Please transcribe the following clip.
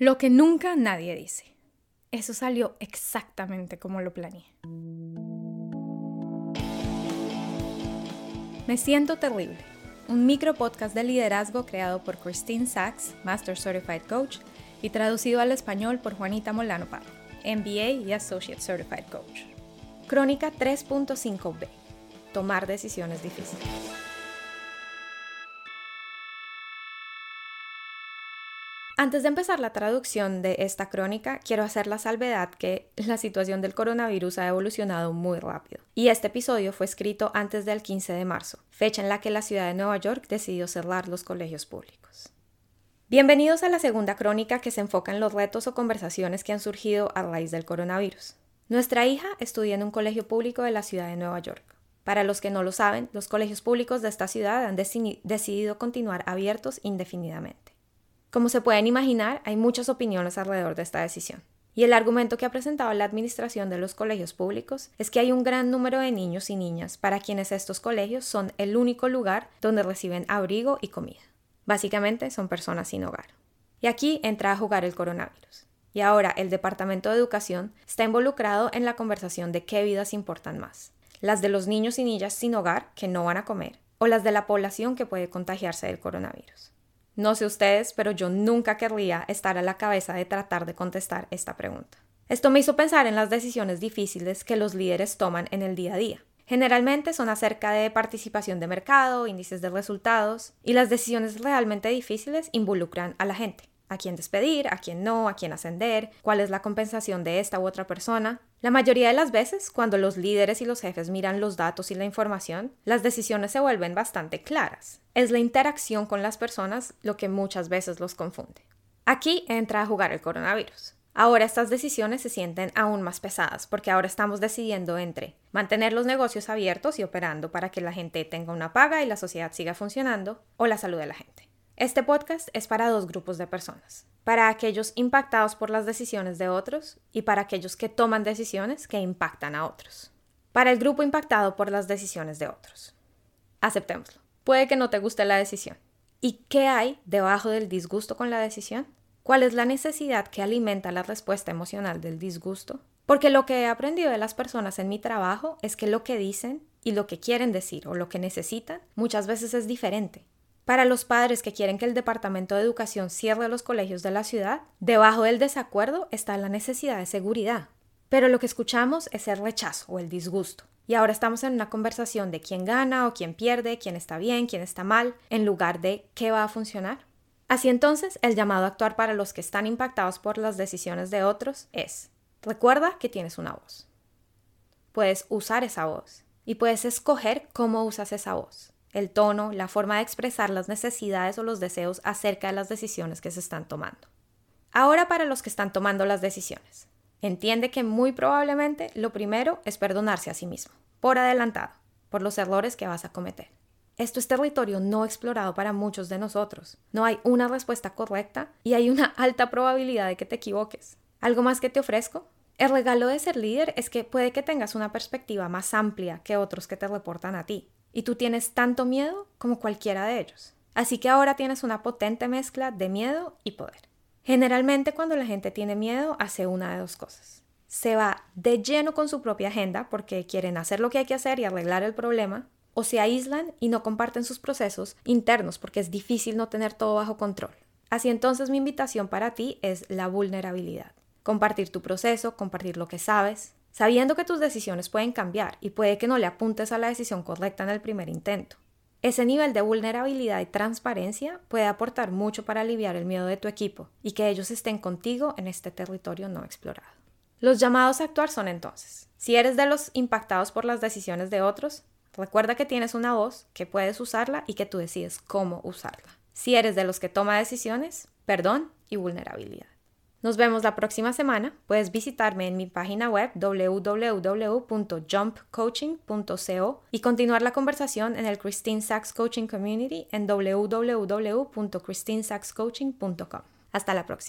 Lo que nunca nadie dice. Eso salió exactamente como lo planeé. Me siento terrible. Un micro podcast de liderazgo creado por Christine Sachs, Master Certified Coach, y traducido al español por Juanita Molano Paro, MBA y Associate Certified Coach. Crónica 3.5b. Tomar decisiones difíciles. Antes de empezar la traducción de esta crónica, quiero hacer la salvedad que la situación del coronavirus ha evolucionado muy rápido. Y este episodio fue escrito antes del 15 de marzo, fecha en la que la ciudad de Nueva York decidió cerrar los colegios públicos. Bienvenidos a la segunda crónica que se enfoca en los retos o conversaciones que han surgido a raíz del coronavirus. Nuestra hija estudia en un colegio público de la ciudad de Nueva York. Para los que no lo saben, los colegios públicos de esta ciudad han decidido continuar abiertos indefinidamente. Como se pueden imaginar, hay muchas opiniones alrededor de esta decisión. Y el argumento que ha presentado la administración de los colegios públicos es que hay un gran número de niños y niñas para quienes estos colegios son el único lugar donde reciben abrigo y comida. Básicamente son personas sin hogar. Y aquí entra a jugar el coronavirus. Y ahora el Departamento de Educación está involucrado en la conversación de qué vidas importan más. Las de los niños y niñas sin hogar que no van a comer o las de la población que puede contagiarse del coronavirus. No sé ustedes, pero yo nunca querría estar a la cabeza de tratar de contestar esta pregunta. Esto me hizo pensar en las decisiones difíciles que los líderes toman en el día a día. Generalmente son acerca de participación de mercado, índices de resultados, y las decisiones realmente difíciles involucran a la gente a quién despedir, a quién no, a quién ascender, cuál es la compensación de esta u otra persona. La mayoría de las veces, cuando los líderes y los jefes miran los datos y la información, las decisiones se vuelven bastante claras. Es la interacción con las personas lo que muchas veces los confunde. Aquí entra a jugar el coronavirus. Ahora estas decisiones se sienten aún más pesadas porque ahora estamos decidiendo entre mantener los negocios abiertos y operando para que la gente tenga una paga y la sociedad siga funcionando o la salud de la gente. Este podcast es para dos grupos de personas, para aquellos impactados por las decisiones de otros y para aquellos que toman decisiones que impactan a otros. Para el grupo impactado por las decisiones de otros. Aceptémoslo. Puede que no te guste la decisión. ¿Y qué hay debajo del disgusto con la decisión? ¿Cuál es la necesidad que alimenta la respuesta emocional del disgusto? Porque lo que he aprendido de las personas en mi trabajo es que lo que dicen y lo que quieren decir o lo que necesitan muchas veces es diferente. Para los padres que quieren que el Departamento de Educación cierre los colegios de la ciudad, debajo del desacuerdo está la necesidad de seguridad. Pero lo que escuchamos es el rechazo o el disgusto. Y ahora estamos en una conversación de quién gana o quién pierde, quién está bien, quién está mal, en lugar de qué va a funcionar. Así entonces, el llamado a actuar para los que están impactados por las decisiones de otros es, recuerda que tienes una voz. Puedes usar esa voz y puedes escoger cómo usas esa voz el tono, la forma de expresar las necesidades o los deseos acerca de las decisiones que se están tomando. Ahora para los que están tomando las decisiones. Entiende que muy probablemente lo primero es perdonarse a sí mismo, por adelantado, por los errores que vas a cometer. Esto es territorio no explorado para muchos de nosotros. No hay una respuesta correcta y hay una alta probabilidad de que te equivoques. ¿Algo más que te ofrezco? El regalo de ser líder es que puede que tengas una perspectiva más amplia que otros que te reportan a ti y tú tienes tanto miedo como cualquiera de ellos. Así que ahora tienes una potente mezcla de miedo y poder. Generalmente cuando la gente tiene miedo hace una de dos cosas. Se va de lleno con su propia agenda porque quieren hacer lo que hay que hacer y arreglar el problema, o se aíslan y no comparten sus procesos internos porque es difícil no tener todo bajo control. Así entonces mi invitación para ti es la vulnerabilidad. Compartir tu proceso, compartir lo que sabes, sabiendo que tus decisiones pueden cambiar y puede que no le apuntes a la decisión correcta en el primer intento. Ese nivel de vulnerabilidad y transparencia puede aportar mucho para aliviar el miedo de tu equipo y que ellos estén contigo en este territorio no explorado. Los llamados a actuar son entonces, si eres de los impactados por las decisiones de otros, recuerda que tienes una voz, que puedes usarla y que tú decides cómo usarla. Si eres de los que toma decisiones, perdón y vulnerabilidad. Nos vemos la próxima semana. Puedes visitarme en mi página web www.jumpcoaching.co y continuar la conversación en el Christine Sachs Coaching Community en www.christinesaxcoaching.com. Hasta la próxima.